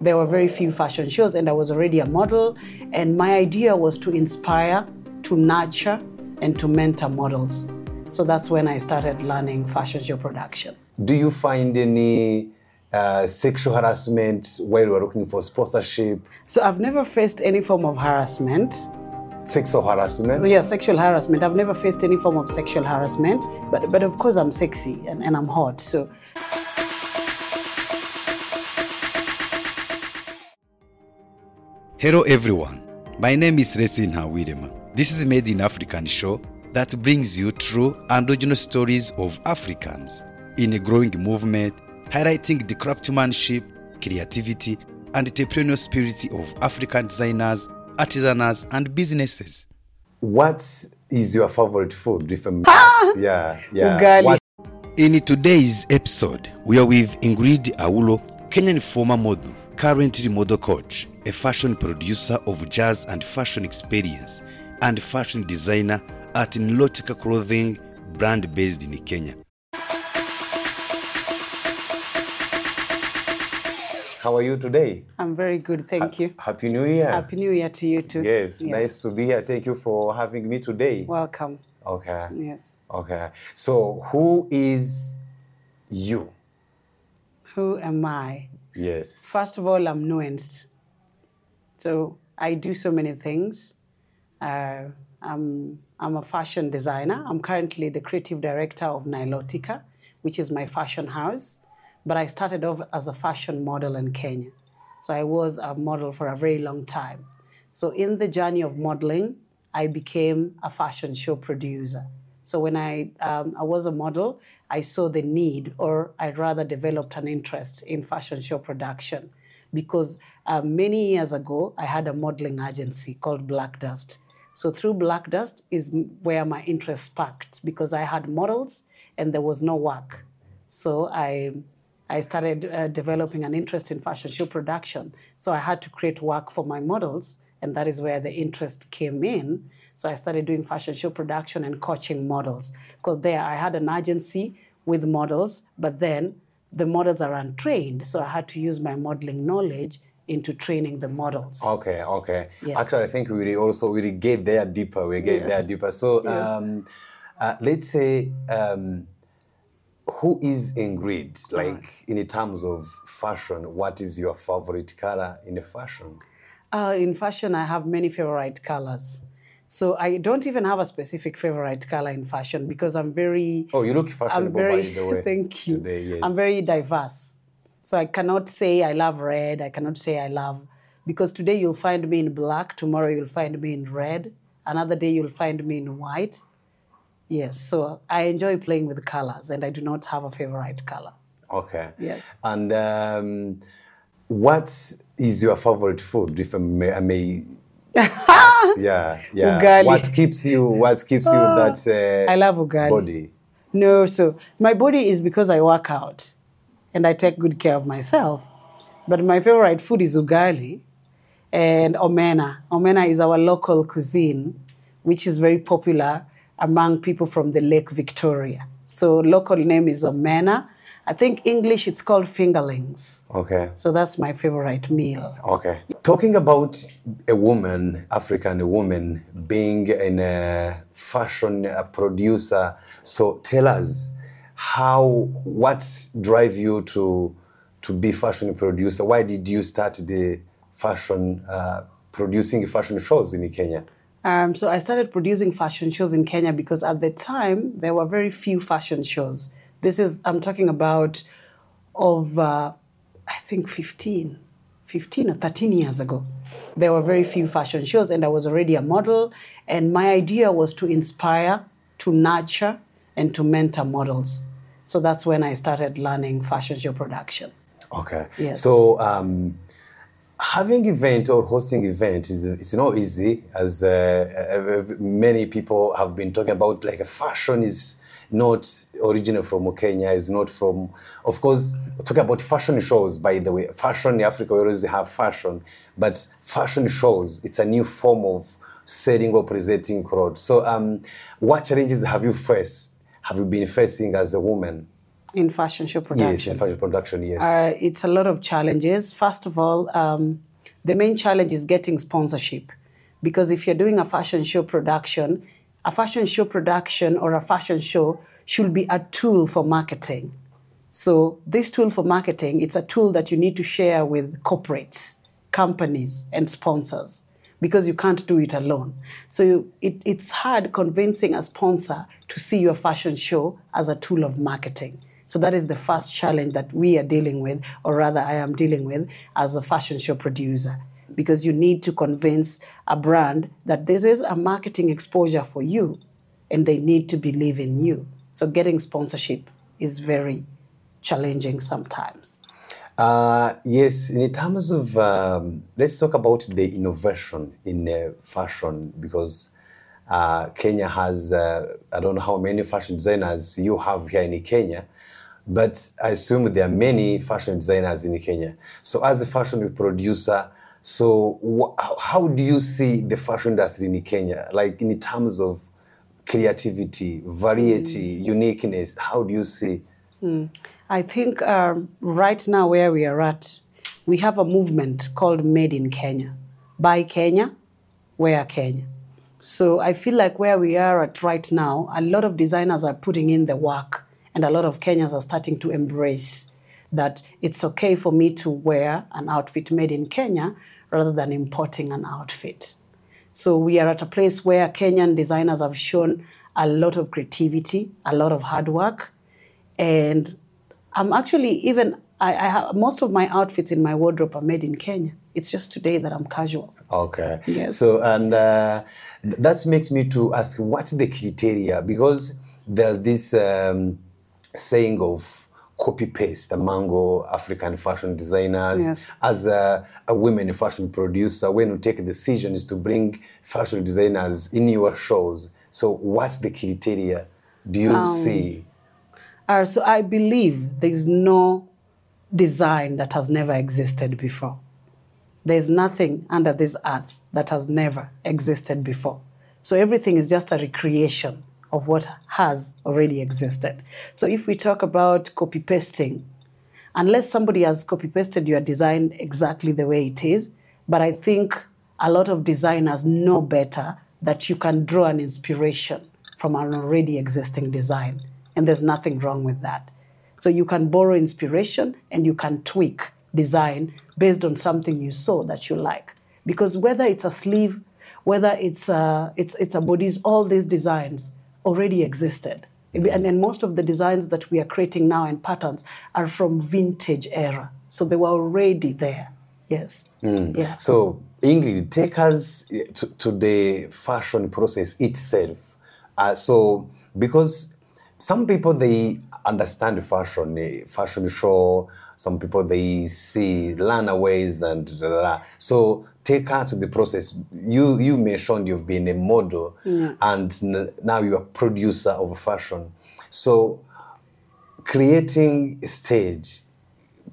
There were very few fashion shows, and I was already a model. And my idea was to inspire, to nurture, and to mentor models. So that's when I started learning fashion show production. Do you find any uh, sexual harassment while you were looking for sponsorship? So I've never faced any form of harassment. Sexual harassment? Yeah, sexual harassment. I've never faced any form of sexual harassment, but but of course I'm sexy and, and I'm hot. So Hello everyone, my name is Resin Hawirema. This is Made in African show that brings you true and original stories of Africans in a growing movement highlighting the craftsmanship, creativity, and entrepreneurial spirit of African designers, artisans, and businesses. What is your favorite food? If I'm yeah, yeah. Ugali. What- In today's episode, we are with Ingred Awuor, Kenyan former model, currently model coach, a fashion producer of jazz and fashion experience, and fashion designer at Nilotica Clothing brand based in Kenya. How are you today? I'm very good, thank you. Happy New Year. Happy New Year to you too. Yes, nice to be here. Thank you for having me today. Welcome. Okay. Yes. Okay. So, who is you? Who am I? Yes. First of all, I'm nuanced. So I do so many things. Uh, I'm, I'm a fashion designer. I'm currently the creative director of Nilotica, which is my fashion house. But I started off as a fashion model in Kenya. So I was a model for a very long time. So in the journey of modeling, I became a fashion show producer. So when I, um, I was a model, I saw the need, or I rather developed an interest in fashion show production because uh, many years ago, I had a modeling agency called Black Dust. So through Black Dust is where my interest sparked because I had models and there was no work. So I, I started uh, developing an interest in fashion show production. So I had to create work for my models, and that is where the interest came in. So I started doing fashion show production and coaching models because there I had an agency with models, but then the models are untrained. So I had to use my modeling knowledge into training the models. Okay, okay. Yes. Actually, I think we also we get there deeper. We get Yes. there deeper. So, Yes. um, uh, let's say, um, who is Ingred? Like in terms of fashion, what is your favorite color in the fashion? Uh, in fashion, I have many favorite colors. So I don't even have a specific favorite color in fashion because I'm very. Oh, you look I'm fashionable very. by the way. thank you. Today, yes. I'm very diverse. So I cannot say I love red. I cannot say I love because today you'll find me in black. Tomorrow you'll find me in red. Another day you'll find me in white. Yes. So I enjoy playing with colors, and I do not have a favorite color. Okay. Yes. And um, what is your favorite food? If I may, I may? yeah, yeah. Ugali. What keeps you? What keeps you that uh, I love ugali. body? No, so my body is because I work out and I take good care of myself. But my favorite food is ugali and omena. Omena is our local cuisine, which is very popular among people from the Lake Victoria. So local name is omena. I think English it's called fingerlings. Okay. So that's my favorite meal. Okay. Talking about a woman, African woman, being in a fashion producer. So tell us how, what drive you to to be fashion producer? Why did you start the fashion uh, producing fashion shows in Kenya? Um, so I started producing fashion shows in Kenya because at the time there were very few fashion shows. This is I'm talking about of uh, I think 15, 15 or 13 years ago. There were very few fashion shows, and I was already a model. And my idea was to inspire, to nurture, and to mentor models. So that's when I started learning fashion show production. Okay. Yes. So um, having event or hosting event is it's not easy, as uh, uh, many people have been talking about. Like fashion is not original from Kenya. Is not from. Of course, talk about fashion shows. By the way, fashion in Africa we always have fashion, but fashion shows it's a new form of selling or presenting clothes. So, um, what challenges have you faced? Have you been facing as a woman? in fashion show production. Yes, in fashion production, yes. Uh, it's a lot of challenges. First of all, um, the main challenge is getting sponsorship. Because if you're doing a fashion show production, a fashion show production or a fashion show should be a tool for marketing. So this tool for marketing, it's a tool that you need to share with corporates, companies, and sponsors because you can't do it alone. So you, it, it's hard convincing a sponsor to see your fashion show as a tool of marketing. So that is the first challenge that we are dealing with, or rather, I am dealing with as a fashion show producer. Because you need to convince a brand that this is a marketing exposure for you and they need to believe in you. So getting sponsorship is very challenging sometimes. Uh, yes, in terms of, um, let's talk about the innovation in uh, fashion because uh, Kenya has, uh, I don't know how many fashion designers you have here in Kenya, but I assume there are many fashion designers in Kenya. So, as a fashion producer, so wh- how do you see the fashion industry in Kenya, like in terms of creativity, variety, uniqueness? How do you see? I think um, right now where we are at, we have a movement called Made in Kenya. by Kenya, wear Kenya. So I feel like where we are at right now, a lot of designers are putting in the work, and a lot of Kenyans are starting to embrace that it's okay for me to wear an outfit made in Kenya rather than importing an outfit. So we are at a place where Kenyan designers have shown a lot of creativity, a lot of hard work, and I'm actually even I, I have most of my outfits in my wardrobe are made in Kenya. It's just today that I'm casual. Okay. Yes. So, and uh, that makes me to ask what's the criteria? Because there's this um, saying of copy paste among African fashion designers. Yes. As a, a women fashion producer, when you take decisions to bring fashion designers in your shows, so what's the criteria do you see? Uh, so I believe there's no design that has never existed before. There's nothing under this earth that has never existed before. So everything is just a recreation of what has already existed. So if we talk about copy pasting, unless somebody has copy pasted your design exactly the way it is, but I think a lot of designers know better that you can draw an inspiration from an already existing design, and there's nothing wrong with that. So you can borrow inspiration and you can tweak design based on something you saw that you like. Because whether it's a sleeve, whether it's a, it's, it's a bodies, all these designs already existed. And then most of the designs that we are creating now and patterns are from vintage era. So they were already there. Yes. Yeah. So, Ingred, take us to, to the fashion process itself. Uh, so, because some people they understand fashion, fashion show. Some people they see runaways and da, da, da. so take us to the process. You you mentioned you've been a model and n- now you're a producer of fashion. So creating a stage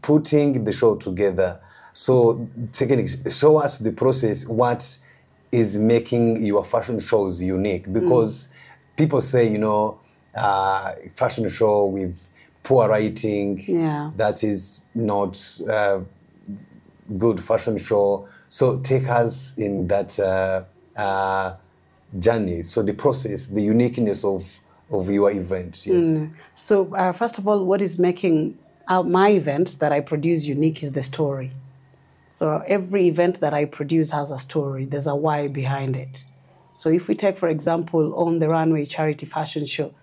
putting the show together. So, taking show us the process. What is making your fashion shows unique? Because mm. people say, you know, uh, fashion show with poor writing. Yeah. That is not uh, good fashion show. So, take us in that uh, uh, journey. So, the process, the uniqueness of of your event. Yes. So, uh, first of all, what is making uh, my event that I produce unique is the story. So, every event that I produce has a story, there's a why behind it. So, if we take, for example, on the Runway Charity Fashion Show,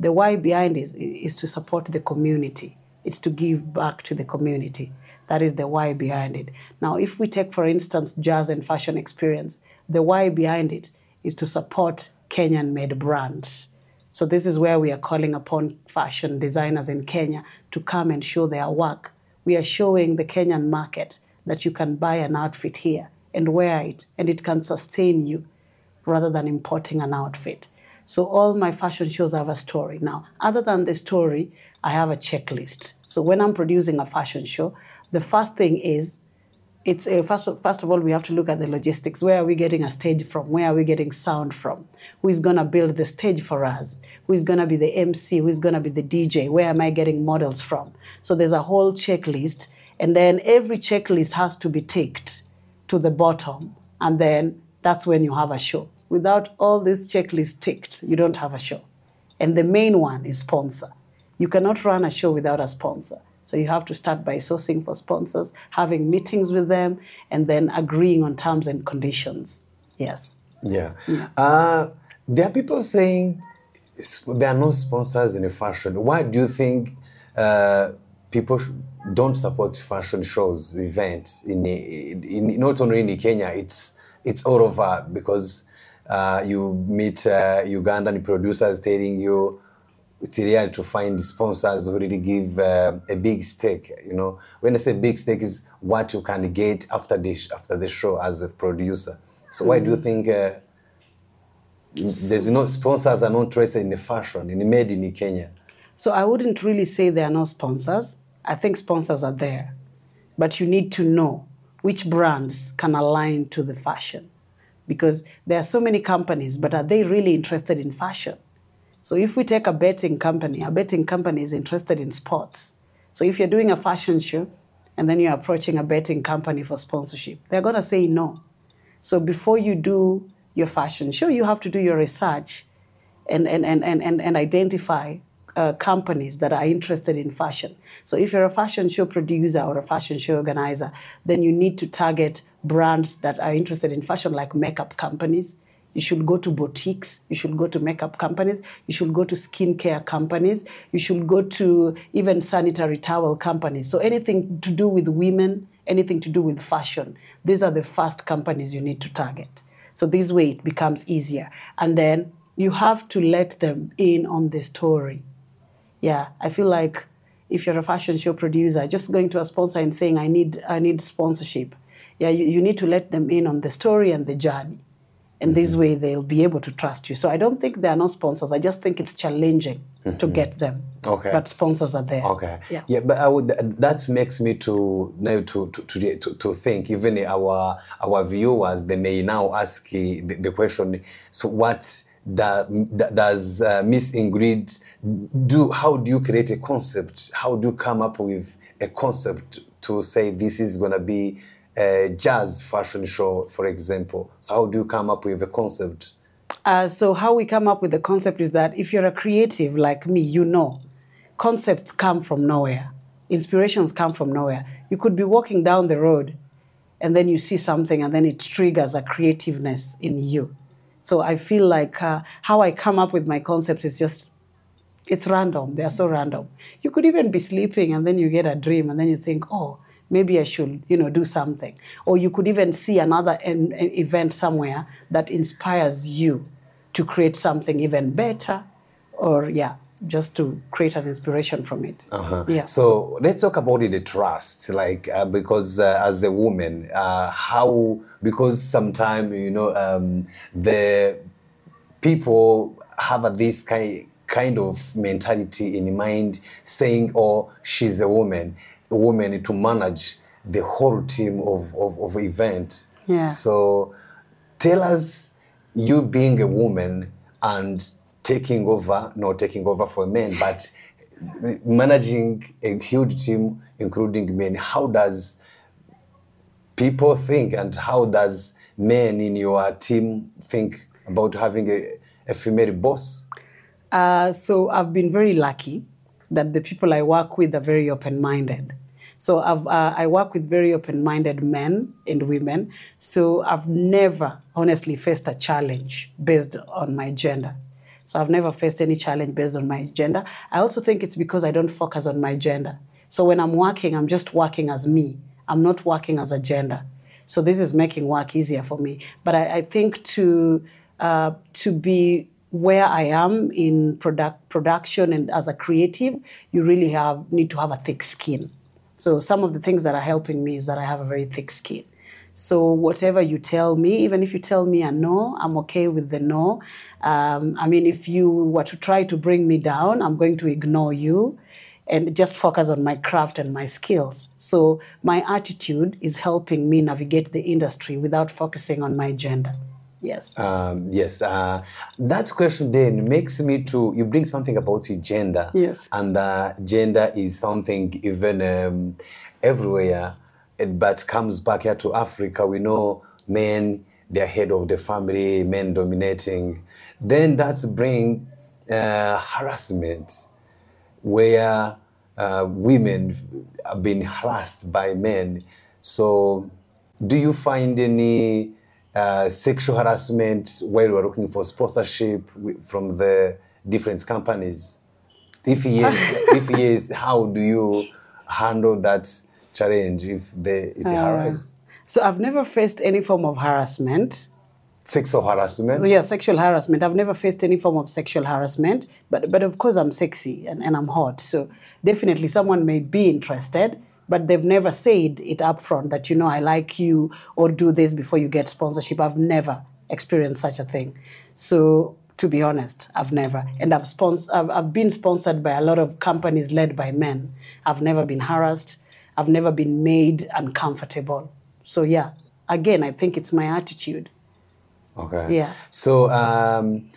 the why behind is, is to support the community, it's to give back to the community. That is the why behind it. Now, if we take, for instance, Jazz and Fashion Experience, the why behind it is to support Kenyan made brands. So this is where we are calling upon fashion designers in Kenya to come and show their work. We are showing the Kenyan market that you can buy an outfit here and wear it, and it can sustain you rather than importing an outfit. So all my fashion shows have a story. Now, other than the story, I have a checklist. So when I'm producing a fashion show, the first thing is it's a, first, of- first of all, we have to look at the logistics. Where are we getting a stage from? Where are we getting sound from? Who is going to build the stage for us? Who is going to be the MC? Who is going to be the DJ? Where am I getting models from? So there's a whole checklist. And then every checklist has to be ticked to the bottom. And then that's when you have a show. Without all these checklists ticked, you don't have a show. And the main one is sponsor. You cannot run a show without a sponsor. So you have to start by sourcing for sponsors, having meetings with them, and then agreeing on terms and conditions. Yes. Yeah. Uh, there are people saying there are no sponsors in fashion. Why do you think uh, people don't support fashion shows, events in, in, in not only in Kenya? It's it's all over because uh, you meet uh, Ugandan producers telling you it's rare to find sponsors who really give uh, a big stake. You know, when I say big stake is what you can get after the sh- after the show as a producer. So why do you think uh, there's no sponsors are not interested in the fashion in made in Kenya? So I wouldn't really say there are no sponsors. I think sponsors are there. But you need to know which brands can align to the fashion. Because there are so many companies, but are they really interested in fashion? So if we take a betting company, a betting company is interested in sports. So if you're doing a fashion show and then you're approaching a betting company for sponsorship, they're going to say no. So before you do your fashion show, you have to do your research and, and, and, and, and, and identify uh, companies that are interested in fashion. So if you're a fashion show producer or a fashion show organizer, then you need to target brands that are interested in fashion, like makeup companies. You should go to boutiques. You should go to makeup companies. You should go to skincare companies. You should go to even sanitary towel companies. So anything to do with women, anything to do with fashion, these are the first companies you need to target. So this way it becomes easier. And then you have to let them in on the story. Yeah, I feel like if you're a fashion show producer, just going to a sponsor and saying, I need, I need sponsorship. Yeah, you, you need to let them in on the story and the journey. And this mm-hmm. way they'll be able to trust you. So I don't think there are no sponsors. I just think it's challenging to mm-hmm. get them. Okay. But sponsors are there. Okay. Yeah. Yeah, but I would, that makes me to now to to, to, to, think even our our viewers they may now ask the, the question. So what da- does uh, Miss Ingred do? How do you create a concept? How do you come up with a concept to say this is gonna be a jazz fashion show, for example? So how do you come up with a concept? Uh, so how we come up with the concept is that if you're a creative like me, you know, concepts come from nowhere, inspirations come from nowhere. You could be walking down the road, and then you see something, and then it triggers a creativeness in you. So I feel like uh, how I come up with my concepts is just it's random. They are so random. You could even be sleeping and then you get a dream and then you think, oh, maybe I should, you know, do something. Or you could even see another en- en- event somewhere that inspires you to create something even better, or yeah, just to create an inspiration from it. Uh-huh. Yeah. So let's talk about the trust, like uh, because uh, as a woman, uh, how because sometimes you know um, the people have this kind kind of mentality in mind, saying, "Oh, she's a woman, a woman to manage the whole team of of, of event." Yeah. So tell us, you being a woman and taking over, not taking over for men, but managing a huge team, including men. How does people think, and how does men in your team think about having a, a female boss? Uh, so I've been very lucky that the people I work with are very open-minded. So I've, uh, I work with very open-minded men and women. So I've never honestly faced a challenge based on my gender. So I've never faced any challenge based on my gender. I also think it's because I don't focus on my gender. So when I'm working, I'm just working as me. I'm not working as a gender. So this is making work easier for me. But I, I think to uh, to be where I am in product production and as a creative, you really have need to have a thick skin. So some of the things that are helping me is that I have a very thick skin. So whatever you tell me, even if you tell me a no, I'm okay with the no. Um, I mean, if you were to try to bring me down, I'm going to ignore you. and just focus on my craft and my skills. So my attitude is helping me navigate the industry without focusing on my gender. Yes. Um, yes, uh, that question then makes me to you bring something about your gender. Yes. and uh, gender is something even um, everywhere, it- but comes back here to Africa. We know men they're head of the family, men dominating. Then that's bring uh, harassment, where uh, women have been harassed by men. So, do you find any uh, sexual harassment while you're looking for sponsorship from the different companies? If yes, if yes, how do you handle that challenge if the it arrives? Ah. So I've never faced any form of harassment. Sexual harassment? Yeah, sexual harassment. I've never faced any form of sexual harassment, but but of course I'm sexy and, and I'm hot. So definitely someone may be interested, but they've never said it up front that you know I like you or do this before you get sponsorship. I've never experienced such a thing. So to be honest, I've never. And I've spons- I've, I've been sponsored by a lot of companies led by men. I've never been harassed. I've never been made uncomfortable. So yeah, again, I think it's my attitude. Okay. Yeah. So um,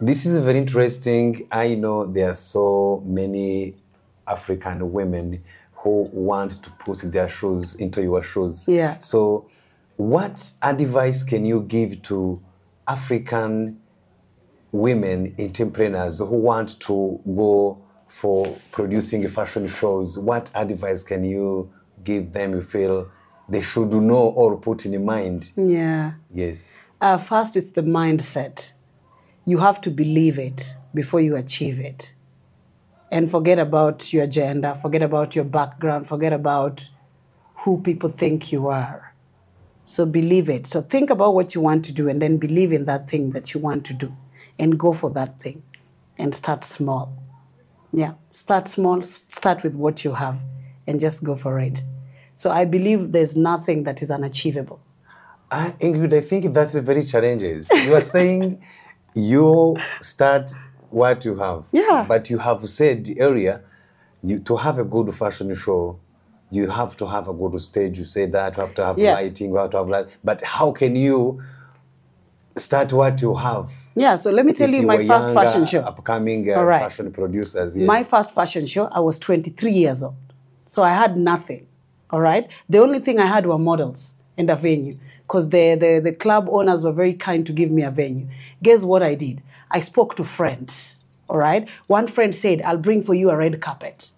this is very interesting. I know there are so many African women who want to put their shoes into your shoes. Yeah. So, what advice can you give to African women entrepreneurs who want to go for producing fashion shows? What advice can you give them? You feel they should know or put in mind? Yeah. Yes. Uh, first, it's the mindset. You have to believe it before you achieve it. And forget about your gender, forget about your background, forget about who people think you are. So believe it. So think about what you want to do and then believe in that thing that you want to do and go for that thing and start small. Yeah, start small, start with what you have and just go for it. So I believe there's nothing that is unachievable. Uh, Ingred, I think that's a very challenges. You are saying you start what you have. Yeah. But you have said earlier, you to have a good fashion show, you have to have a good stage. You say that you have to have Yeah. lighting, you have to have light. But how can you start what you have? Yeah, so let me tell if you my first younger, fashion show. upcoming uh, right. fashion producers. Yes. My first fashion show, I was 23 years old. So I had nothing. All right. The only thing I had were models and a venue because the, the, the club owners were very kind to give me a venue. Guess what I did? I spoke to friends. All right. One friend said, I'll bring for you a red carpet.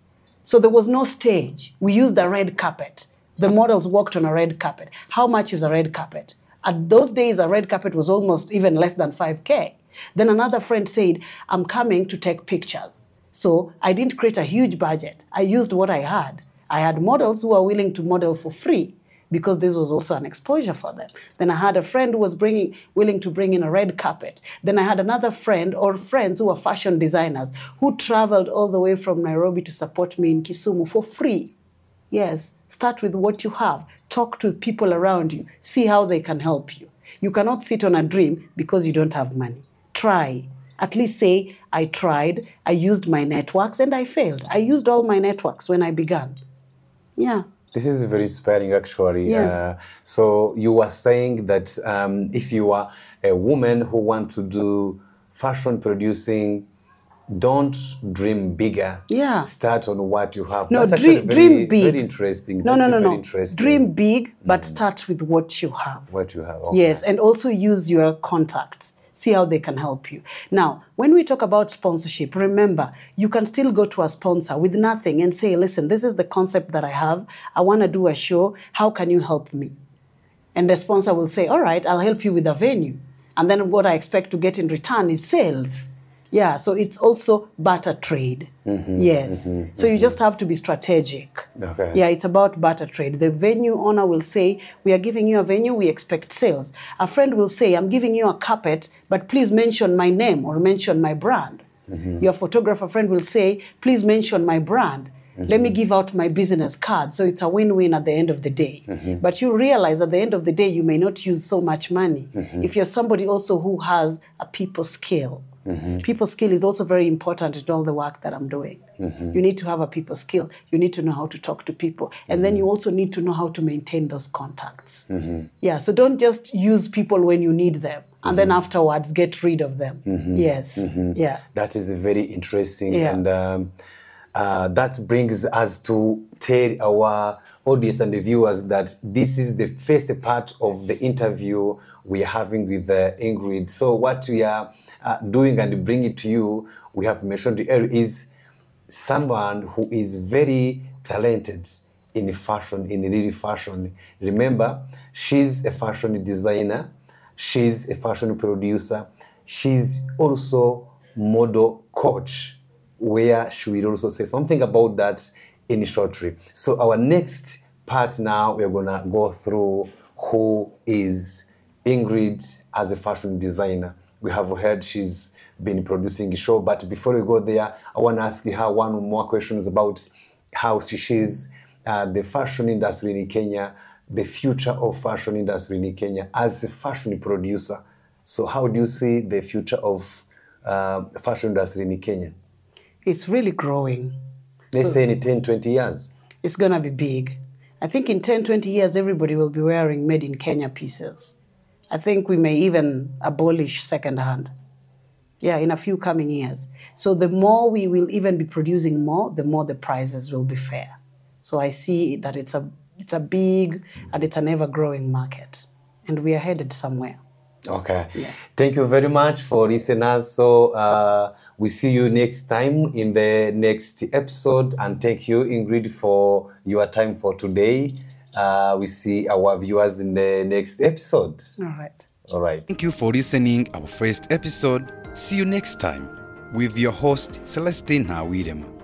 So there was no stage. We used a red carpet. The models walked on a red carpet. How much is a red carpet? At those days, a red carpet was almost even less than 5K. Then another friend said, I'm coming to take pictures. So I didn't create a huge budget. I used what I had. I had models who were willing to model for free because this was also an exposure for them. Then I had a friend who was bringing, willing to bring in a red carpet. Then I had another friend or friends who were fashion designers who traveled all the way from Nairobi to support me in Kisumu for free. Yes, start with what you have. Talk to people around you. See how they can help you. You cannot sit on a dream because you don't have money. Try. At least say, I tried, I used my networks, and I failed. I used all my networks when I began. Yeah. This is very inspiring, actually. Yes. Uh, so you were saying that um, if you are a woman who want to do fashion producing, don't dream bigger. Yeah. Start on what you have. No, That's actually dream, very, dream big. Very interesting. No, That's no, no, no. Dream big, but hmm. start with what you have. what you have. Okay. Yes, and also use your contacts. See how they can help you. Now, when we talk about sponsorship, remember, you can still go to a sponsor with nothing and say, listen, this is the concept that I have. I want to do a show. How can you help me? And the sponsor will say, all right, I'll help you with a venue. And then what I expect to get in return is sales. Yeah, so it's also barter trade. Mm-hmm, yes. Mm-hmm, so you mm-hmm. just have to be strategic. Okay. Yeah, it's about barter trade. The venue owner will say, We are giving you a venue, we expect sales. A friend will say, I'm giving you a carpet, but please mention my name or mention my brand. Your photographer friend will say, Please mention my brand. Let me give out my business card. So it's a win win at the end of the day. But you realize at the end of the day, you may not use so much money. If you're somebody also who has a people skill, Mm-hmm. People skill is also very important in all the work that I'm doing. Mm-hmm. You need to have a people skill. You need to know how to talk to people. And then mm-hmm. you also need to know how to maintain those contacts. Yeah, so don't just use people when you need them and then afterwards get rid of them. Yes. Yeah. That is very interesting, Yeah. and um, uh, that brings us to tell our audience and the viewers that this is the first part of the interview we are having with uh, Ingred. So what we are uh, doing and bringing to you, we have mentioned is someone who is very talented in fashion, in really fashion. Remember, she's a fashion designer, she's a fashion producer, she's also model coach, where she will also say something about that in shortly. So our next part now, we're gonna go through who is Ingred as a fashion designer. We have heard she's been producing a show, but before we go there, I want to ask her one more questions about how she sees uh, the fashion industry in Kenya, the future of fashion industry in Kenya as a fashion producer. So how do you see the future of uh, fashion industry in Kenya? It's really growing. Let's say in 10, 20 years. It's going to be big. I think in 10, 20 years, everybody will be wearing made in Kenya pieces. I think we may even abolish secondhand. Yeah, in a few coming years. So the more we will even be producing more, the more the prices will be fair. So I see that it's a it's a big and it's an ever growing market, and we are headed somewhere. Okay. Yeah. Thank you very much for listeners. So uh, we see you next time in the next episode. And thank you, Ingred, for your time for today. Uh, we see our viewers in the next episode. All right. All right. Thank you for listening our first episode. See you next time with your host Celestina Wirema.